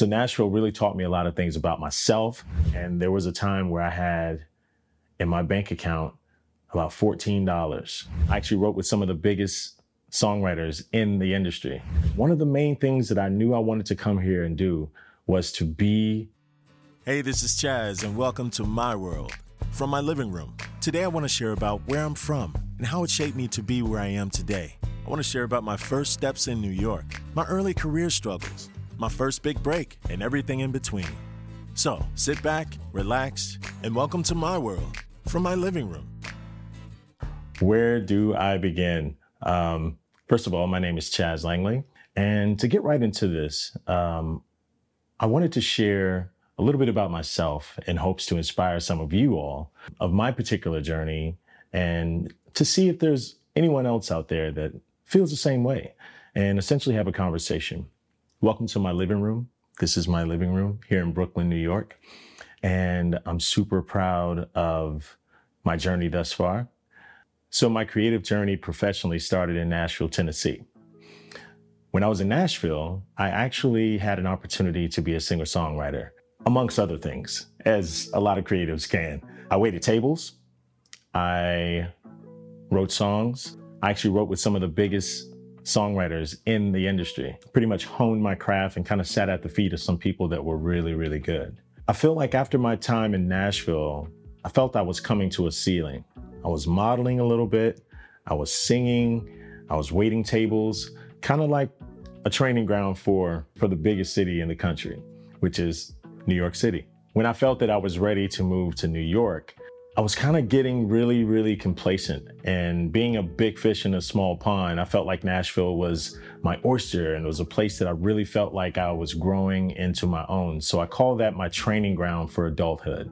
So Nashville really taught me a lot of things about myself. And there was a time where I had in my bank account about $14. I actually wrote with some of the biggest songwriters in the industry. One of the main things that I knew I wanted to come here and do was to be. Hey, this is Chaz, and welcome to my world from my living room. Today, I want to share about where I'm from and how it shaped me to be where I am today. I want to share about my first steps in New York, my early career struggles, my first big break, and everything in between. So sit back, relax, and welcome to my world from my living room. Where do I begin? Um, first of all, my name is Chaz Langley. And to get right into this, um, I wanted to share a little bit about myself in hopes to inspire some of you all of my particular journey and to see if there's anyone else out there that feels the same way and essentially have a conversation. Welcome to my living room. This is my living room here in Brooklyn, New York. And I'm super proud of my journey thus far. So, my creative journey professionally started in Nashville, Tennessee. When I was in Nashville, I actually had an opportunity to be a singer songwriter, amongst other things, as a lot of creatives can. I waited tables, I wrote songs. I actually wrote with some of the biggest songwriters in the industry. Pretty much honed my craft and kind of sat at the feet of some people that were really, really good. I feel like after my time in Nashville, I felt I was coming to a ceiling. I was modeling a little bit, I was singing, I was waiting tables, kind of like a training ground for for the biggest city in the country, which is New York City. When I felt that I was ready to move to New York, I was kind of getting really, really complacent and being a big fish in a small pond. I felt like Nashville was my oyster and it was a place that I really felt like I was growing into my own. So I call that my training ground for adulthood.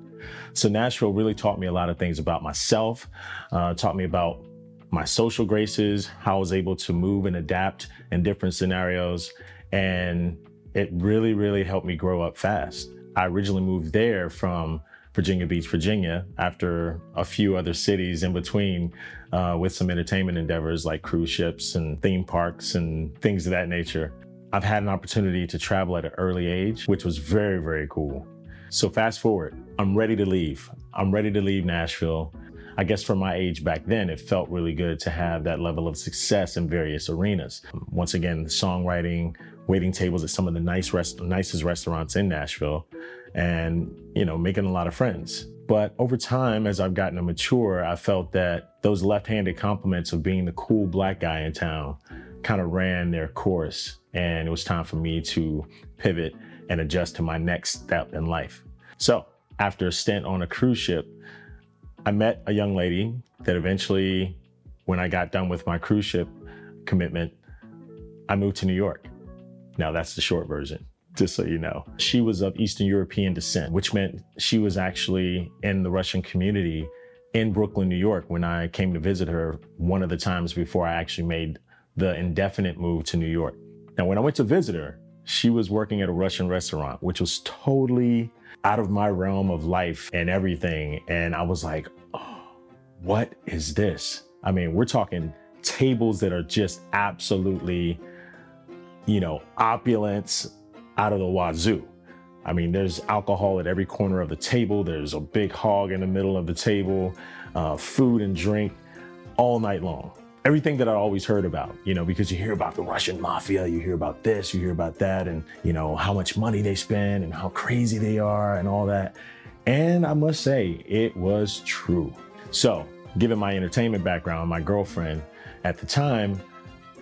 So Nashville really taught me a lot of things about myself, uh, taught me about my social graces, how I was able to move and adapt in different scenarios. And it really, really helped me grow up fast. I originally moved there from Virginia Beach, Virginia, after a few other cities in between uh, with some entertainment endeavors like cruise ships and theme parks and things of that nature. I've had an opportunity to travel at an early age, which was very, very cool. So, fast forward, I'm ready to leave. I'm ready to leave Nashville. I guess for my age back then, it felt really good to have that level of success in various arenas. Once again, songwriting, waiting tables at some of the nice rest- nicest restaurants in Nashville, and you know making a lot of friends. But over time as i've gotten to mature i felt that those left-handed compliments of being the cool black guy in town kind of ran their course and it was time for me to pivot and adjust to my next step in life. So after a stint on a cruise ship i met a young lady that eventually when i got done with my cruise ship commitment i moved to new york. Now that's the short version just so you know. She was of Eastern European descent, which meant she was actually in the Russian community in Brooklyn, New York, when I came to visit her one of the times before I actually made the indefinite move to New York. Now, when I went to visit her, she was working at a Russian restaurant, which was totally out of my realm of life and everything. And I was like, oh, what is this? I mean, we're talking tables that are just absolutely, you know, opulence, out of the wazoo. I mean, there's alcohol at every corner of the table. There's a big hog in the middle of the table, uh, food and drink all night long. Everything that I always heard about, you know, because you hear about the Russian mafia, you hear about this, you hear about that, and, you know, how much money they spend and how crazy they are and all that. And I must say, it was true. So, given my entertainment background, my girlfriend at the time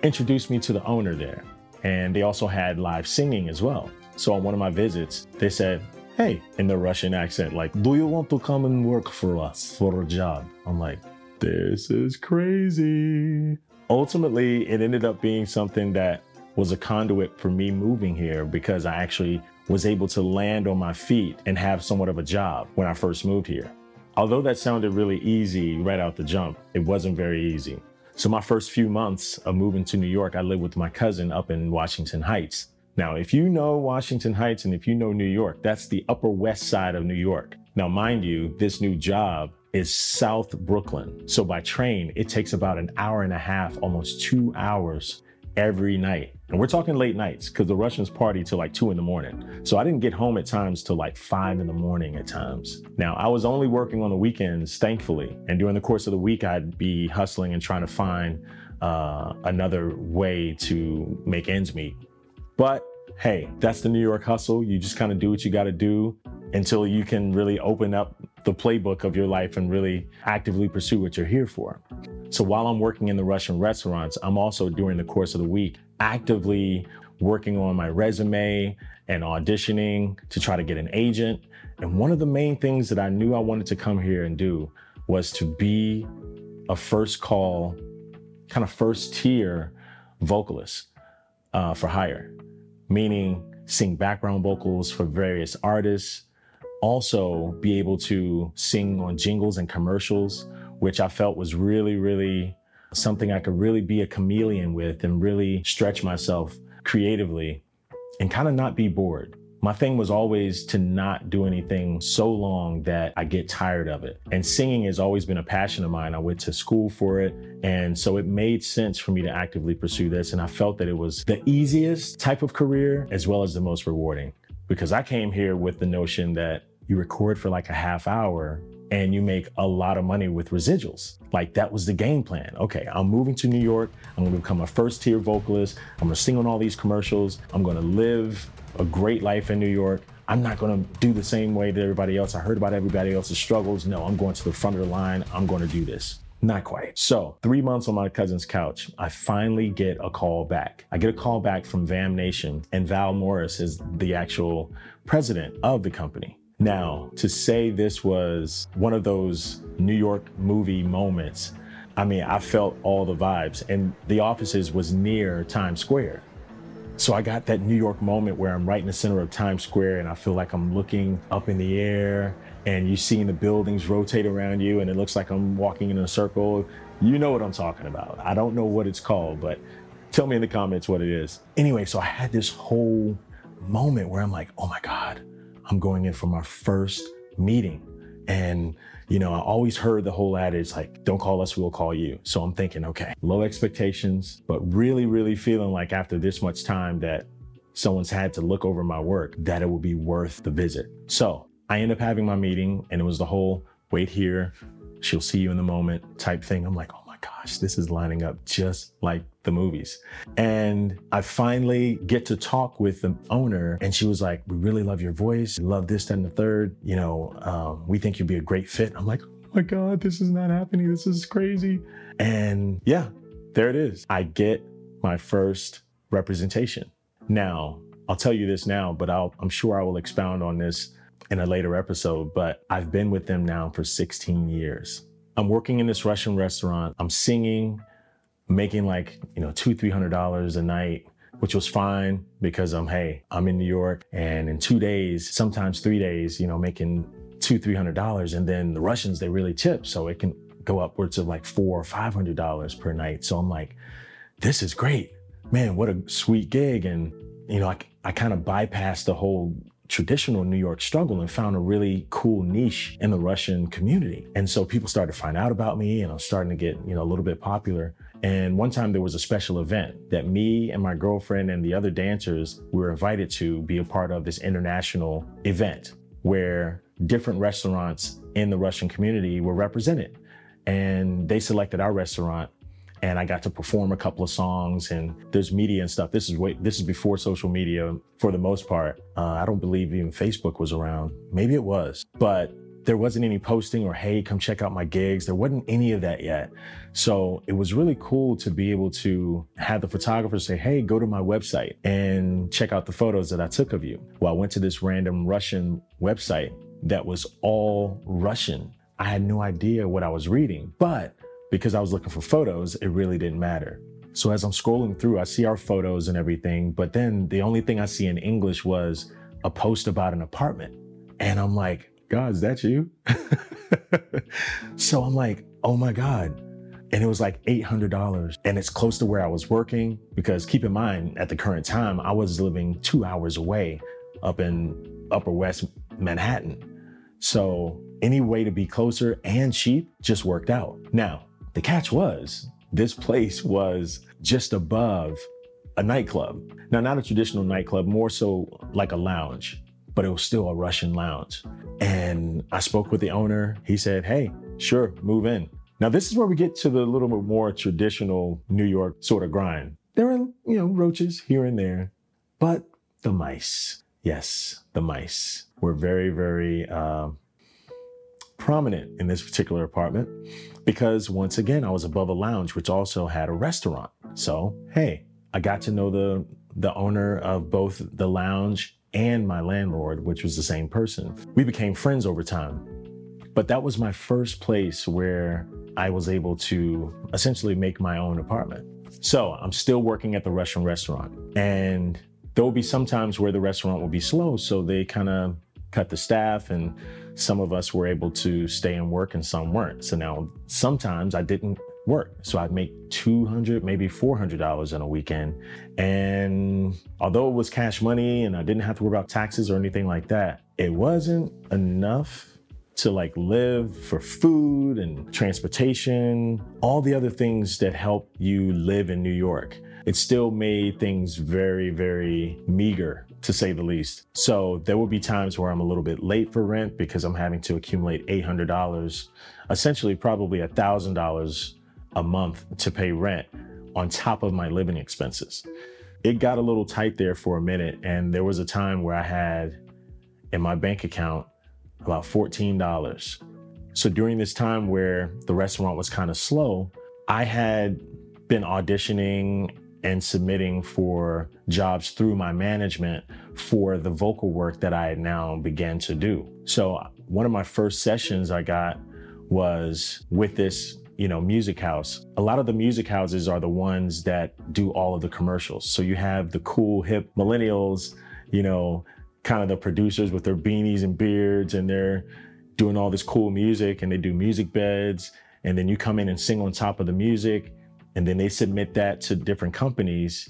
introduced me to the owner there. And they also had live singing as well. So on one of my visits, they said, Hey, in the Russian accent, like, do you want to come and work for us for a job? I'm like, this is crazy. Ultimately, it ended up being something that was a conduit for me moving here because I actually was able to land on my feet and have somewhat of a job when I first moved here. Although that sounded really easy right out the jump, it wasn't very easy. So my first few months of moving to New York, I lived with my cousin up in Washington Heights. Now, if you know Washington Heights and if you know New York, that's the upper west side of New York. Now, mind you, this new job is South Brooklyn. So by train, it takes about an hour and a half, almost two hours every night. And we're talking late nights because the Russians party till like two in the morning. So I didn't get home at times till like five in the morning at times. Now, I was only working on the weekends, thankfully. And during the course of the week, I'd be hustling and trying to find uh, another way to make ends meet. But hey, that's the New York hustle. You just kind of do what you got to do until you can really open up the playbook of your life and really actively pursue what you're here for. So while I'm working in the Russian restaurants, I'm also during the course of the week actively working on my resume and auditioning to try to get an agent. And one of the main things that I knew I wanted to come here and do was to be a first call, kind of first tier vocalist uh, for hire, meaning sing background vocals for various artists, also be able to sing on jingles and commercials, which I felt was really, really something I could really be a chameleon with and really stretch myself creatively and kind of not be bored. My thing was always to not do anything so long that I get tired of it. And singing has always been a passion of mine. I went to school for it. And so it made sense for me to actively pursue this. And I felt that it was the easiest type of career as well as the most rewarding. Because I came here with the notion that you record for like a half hour and you make a lot of money with residuals. Like that was the game plan. Okay, I'm moving to New York. I'm gonna become a first tier vocalist. I'm gonna sing on all these commercials. I'm gonna live a great life in New York. I'm not gonna do the same way that everybody else. I heard about everybody else's struggles. No, I'm going to the front of the line. I'm gonna do this. Not quite. So, three months on my cousin's couch, I finally get a call back. I get a call back from VAM Nation, and Val Morris is the actual president of the company. Now, to say this was one of those New York movie moments, I mean, I felt all the vibes, and the offices was near Times Square. So I got that New York moment where I'm right in the center of Times Square and I feel like I'm looking up in the air and you're seeing the buildings rotate around you and it looks like I'm walking in a circle. You know what I'm talking about. I don't know what it's called, but tell me in the comments what it is. Anyway, so I had this whole moment where I'm like, oh my God, I'm going in for my first meeting. And, you know, I always heard the whole adage like, don't call us, we'll call you. So I'm thinking, okay, low expectations, but really, really feeling like after this much time that someone's had to look over my work, that it would be worth the visit. So I end up having my meeting and it was the whole wait here, she'll see you in the moment type thing. I'm like, oh gosh, this is lining up just like the movies. And I finally get to talk with the owner, and she was like, We really love your voice, love this, that, and the third. You know, um, we think you'd be a great fit. I'm like, Oh my God, this is not happening. This is crazy. And yeah, there it is. I get my first representation. Now, I'll tell you this now, but I'll, I'm sure I will expound on this in a later episode. But I've been with them now for 16 years. I'm working in this Russian restaurant. I'm singing, making like, you know, two, three hundred dollars a night, which was fine because I'm, hey, I'm in New York and in two days, sometimes three days, you know, making two, three hundred dollars. And then the Russians, they really tip. So it can go upwards of like four or five hundred dollars per night. So I'm like, this is great. Man, what a sweet gig. And, you know, I, I kind of bypassed the whole traditional New York struggle and found a really cool niche in the Russian community. And so people started to find out about me and I'm starting to get, you know, a little bit popular. And one time there was a special event that me and my girlfriend and the other dancers were invited to be a part of this international event where different restaurants in the Russian community were represented. And they selected our restaurant and I got to perform a couple of songs and there's media and stuff. This is way, this is before social media for the most part. Uh, I don't believe even Facebook was around. Maybe it was, but there wasn't any posting or, hey, come check out my gigs. There wasn't any of that yet. So it was really cool to be able to have the photographer say, hey, go to my website and check out the photos that I took of you. Well, I went to this random Russian website that was all Russian. I had no idea what I was reading, but because I was looking for photos, it really didn't matter. So as I'm scrolling through, I see our photos and everything, but then the only thing I see in English was a post about an apartment. And I'm like, God, is that you? so I'm like, oh my God. And it was like $800. And it's close to where I was working because keep in mind, at the current time, I was living two hours away up in Upper West Manhattan. So any way to be closer and cheap just worked out. Now, the catch was this place was just above a nightclub. Now, not a traditional nightclub, more so like a lounge, but it was still a Russian lounge. And I spoke with the owner. He said, Hey, sure, move in. Now, this is where we get to the little bit more traditional New York sort of grind. There are, you know, roaches here and there, but the mice, yes, the mice were very, very uh, prominent in this particular apartment because once again, I was above a lounge, which also had a restaurant. So, hey, I got to know the the owner of both the lounge and my landlord, which was the same person. We became friends over time. But that was my first place where I was able to essentially make my own apartment. So I'm still working at the Russian restaurant. And there will be some times where the restaurant will be slow. So they kind of cut the staff and some of us were able to stay and work and some weren't. So now sometimes I didn't work. So I'd make 200, maybe $400 in a weekend. And although it was cash money and I didn't have to worry about taxes or anything like that, it wasn't enough to like live for food and transportation, all the other things that help you live in New York. It still made things very, very meager to say the least. So there will be times where I'm a little bit late for rent because I'm having to accumulate $800, essentially probably $1,000 a month to pay rent on top of my living expenses. It got a little tight there for a minute, and there was a time where I had in my bank account about $14. So during this time where the restaurant was kind of slow, I had been auditioning and submitting for jobs through my management for the vocal work that I now began to do. So one of my first sessions I got was with this you know, music house. A lot of the music houses are the ones that do all of the commercials. So you have the cool hip millennials, you know, kind of the producers with their beanies and beards and they're doing all this cool music and they do music beds and then you come in and sing on top of the music and then they submit that to different companies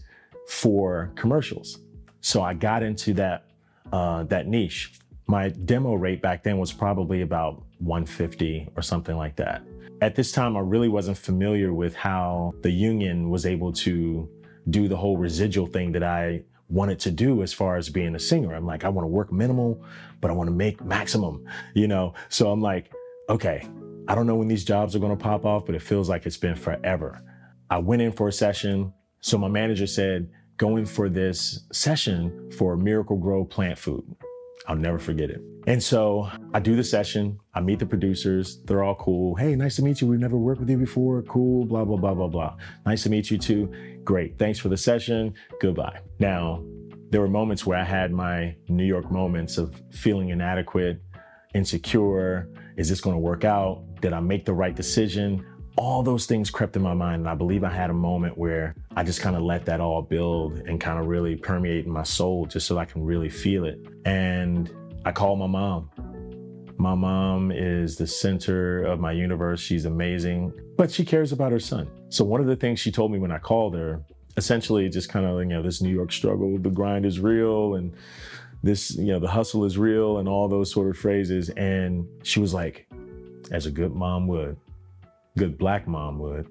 for commercials. So I got into that uh, that niche. My demo rate back then was probably about 150 or something like that. At this time, I really wasn't familiar with how the union was able to do the whole residual thing that I wanted to do as far as being a singer. I'm like, I want to work minimal, but I want to make maximum, you know? So I'm like, okay, I don't know when these jobs are going to pop off, but it feels like it's been forever. I went in for a session. So my manager said, go in for this session for Miracle-Gro plant food. I'll never forget it. And so I do the session, I meet the producers, they're all cool. Hey, nice to meet you. We've never worked with you before. Cool, blah, blah, blah, blah, blah. Nice to meet you too. Great. Thanks for the session. Goodbye. Now, there were moments where I had my New York moments of feeling inadequate, insecure. Is this going to work out? Did I make the right decision? All those things crept in my mind. And I believe I had a moment where I just kind of let that all build and kind of really permeate my soul just so I can really feel it. And I called my mom. My mom is the center of my universe. She's amazing, but she cares about her son. So one of the things she told me when I called her, essentially just kind of, you know, this New York struggle, the grind is real and this, you know, the hustle is real and all those sort of phrases. And she was like, as a good mom would, good black mom would.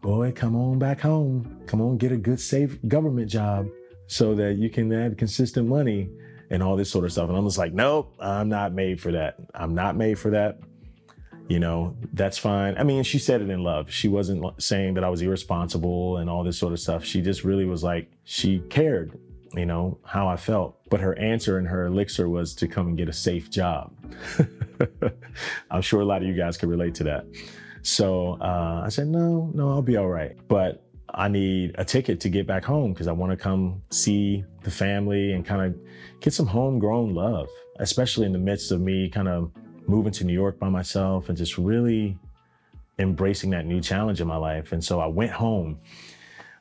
Boy, come on back home. Come on, get a good, safe government job so that you can have consistent money and all this sort of stuff. And I'm just like, nope, I'm not made for that. I'm not made for that. You know, that's fine. I mean, she said it in love. She wasn't saying that I was irresponsible and all this sort of stuff. She just really was like, she cared, you know, how I felt. But her answer and her elixir was to come and get a safe job. I'm sure a lot of you guys can relate to that. So uh, I said, no, no, I'll be all right. But I need a ticket to get back home because I want to come see the family and kind of get some homegrown love, especially in the midst of me kind of moving to New York by myself and just really embracing that new challenge in my life. And so I went home.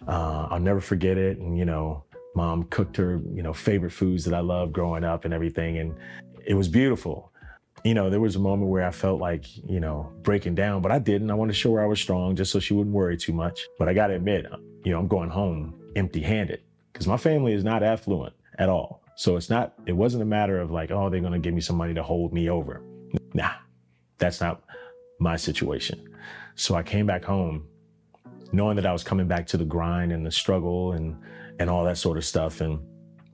Uh, I'll never forget it. And, you know, mom cooked her, you know, favorite foods that I loved growing up and everything. And it was beautiful you know, there was a moment where I felt like, you know, breaking down, but I didn't. I wanted to show her I was strong just so she wouldn't worry too much. But I got to admit, uh, you know, I'm going home empty handed because my family is not affluent at all. So it's not, it wasn't a matter of like, oh, they're going to give me some money to hold me over. Nah, that's not my situation. So I came back home knowing that I was coming back to the grind and the struggle and and all that sort of stuff. And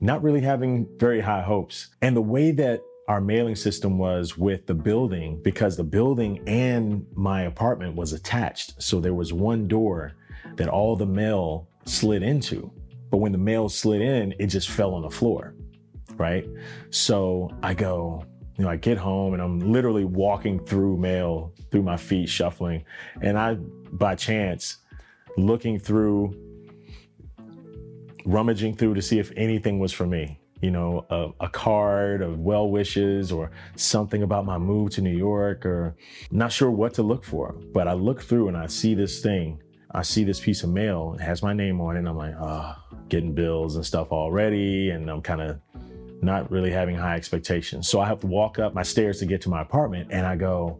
not really having very high hopes. And the way that our mailing system was with the building, because the building and my apartment was attached. So there was one door that all the mail slid into. But when the mail slid in, it just fell on the floor. Right. So I go, you know, I get home and I'm literally walking through mail through my feet, shuffling. And I, by chance, looking through, rummaging through to see if anything was for me. You know, a, a card of well wishes or something about my move to New York, or not sure what to look for. But I look through and I see this thing. I see this piece of mail. It has my name on it. And I'm like, ah, oh, getting bills and stuff already. And I'm kind of not really having high expectations. So I have to walk up my stairs to get to my apartment and I go,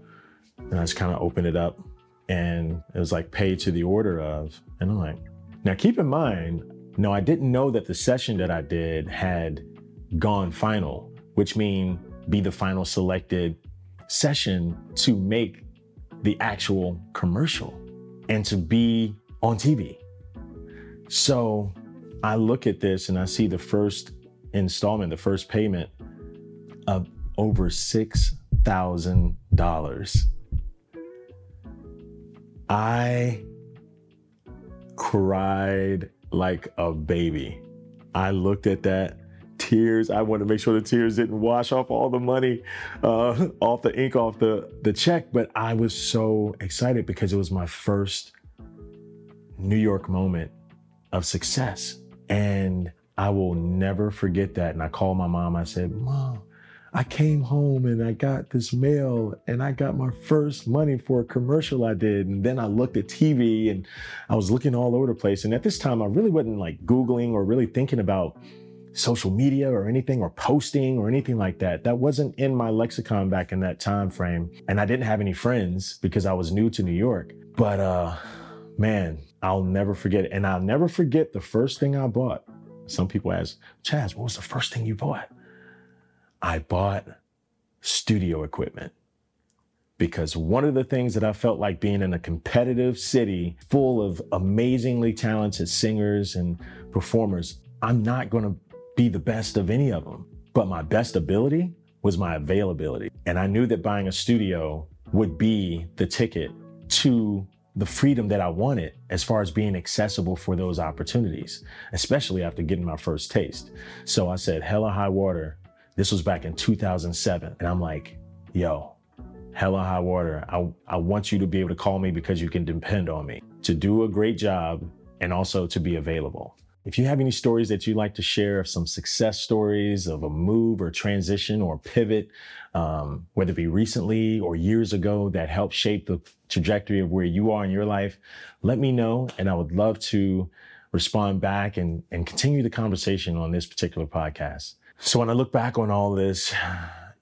and I just kind of open it up and it was like paid to the order of. And I'm like, now keep in mind, no, I didn't know that the session that I did had gone final, which mean be the final selected session to make the actual commercial and to be on TV. So I look at this and I see the first installment, the first payment of over $6,000. I cried like a baby. I looked at that tears. I wanted to make sure the tears didn't wash off all the money, uh, off the ink, off the, the check. But I was so excited because it was my first New York moment of success. And I will never forget that. And I called my mom. I said, Mom, I came home and I got this mail and I got my first money for a commercial I did. And then I looked at TV and I was looking all over the place. And at this time, I really wasn't like Googling or really thinking about social media or anything or posting or anything like that. That wasn't in my lexicon back in that time frame. And I didn't have any friends because I was new to New York. But uh man, I'll never forget it. And I'll never forget the first thing I bought. Some people ask, Chaz, what was the first thing you bought? I bought studio equipment because one of the things that I felt like being in a competitive city full of amazingly talented singers and performers, I'm not going to be the best of any of them. But my best ability was my availability. And I knew that buying a studio would be the ticket to the freedom that I wanted as far as being accessible for those opportunities, especially after getting my first taste. So I said, hella high water. This was back in 2007. And I'm like, yo, hella high water. I, I want you to be able to call me because you can depend on me to do a great job and also to be available. If you have any stories that you'd like to share of some success stories of a move or transition or pivot, um, whether it be recently or years ago that helped shape the trajectory of where you are in your life, let me know. And I would love to respond back and, and continue the conversation on this particular podcast. So when I look back on all this,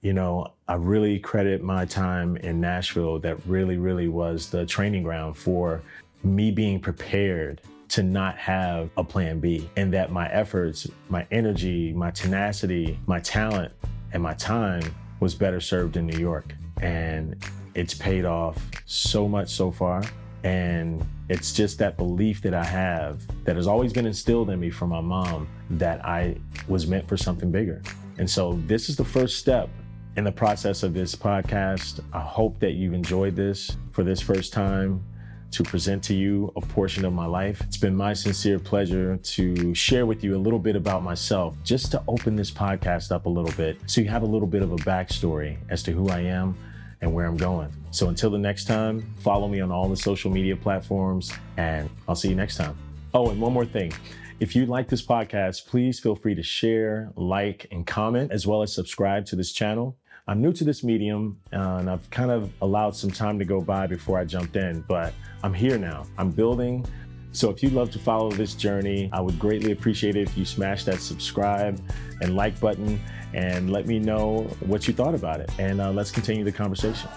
you know, I really credit my time in Nashville that really, really was the training ground for me being prepared to not have a plan B and that my efforts, my energy, my tenacity, my talent, and my time was better served in New York. And it's paid off so much so far. And it's just that belief that I have that has always been instilled in me from my mom that I was meant for something bigger. And so this is the first step in the process of this podcast. I hope that you've enjoyed this for this first time to present to you a portion of my life. It's been my sincere pleasure to share with you a little bit about myself, just to open this podcast up a little bit so you have a little bit of a backstory as to who I am and where I'm going. So until the next time, follow me on all the social media platforms, and I'll see you next time. Oh, and one more thing. If you like this podcast, please feel free to share, like, and comment, as well as subscribe to this channel. I'm new to this medium and I've kind of allowed some time to go by before I jumped in, but I'm here now. I'm building. So if you'd love to follow this journey, I would greatly appreciate it if you smash that subscribe and like button and let me know what you thought about it. And uh, let's continue the conversation.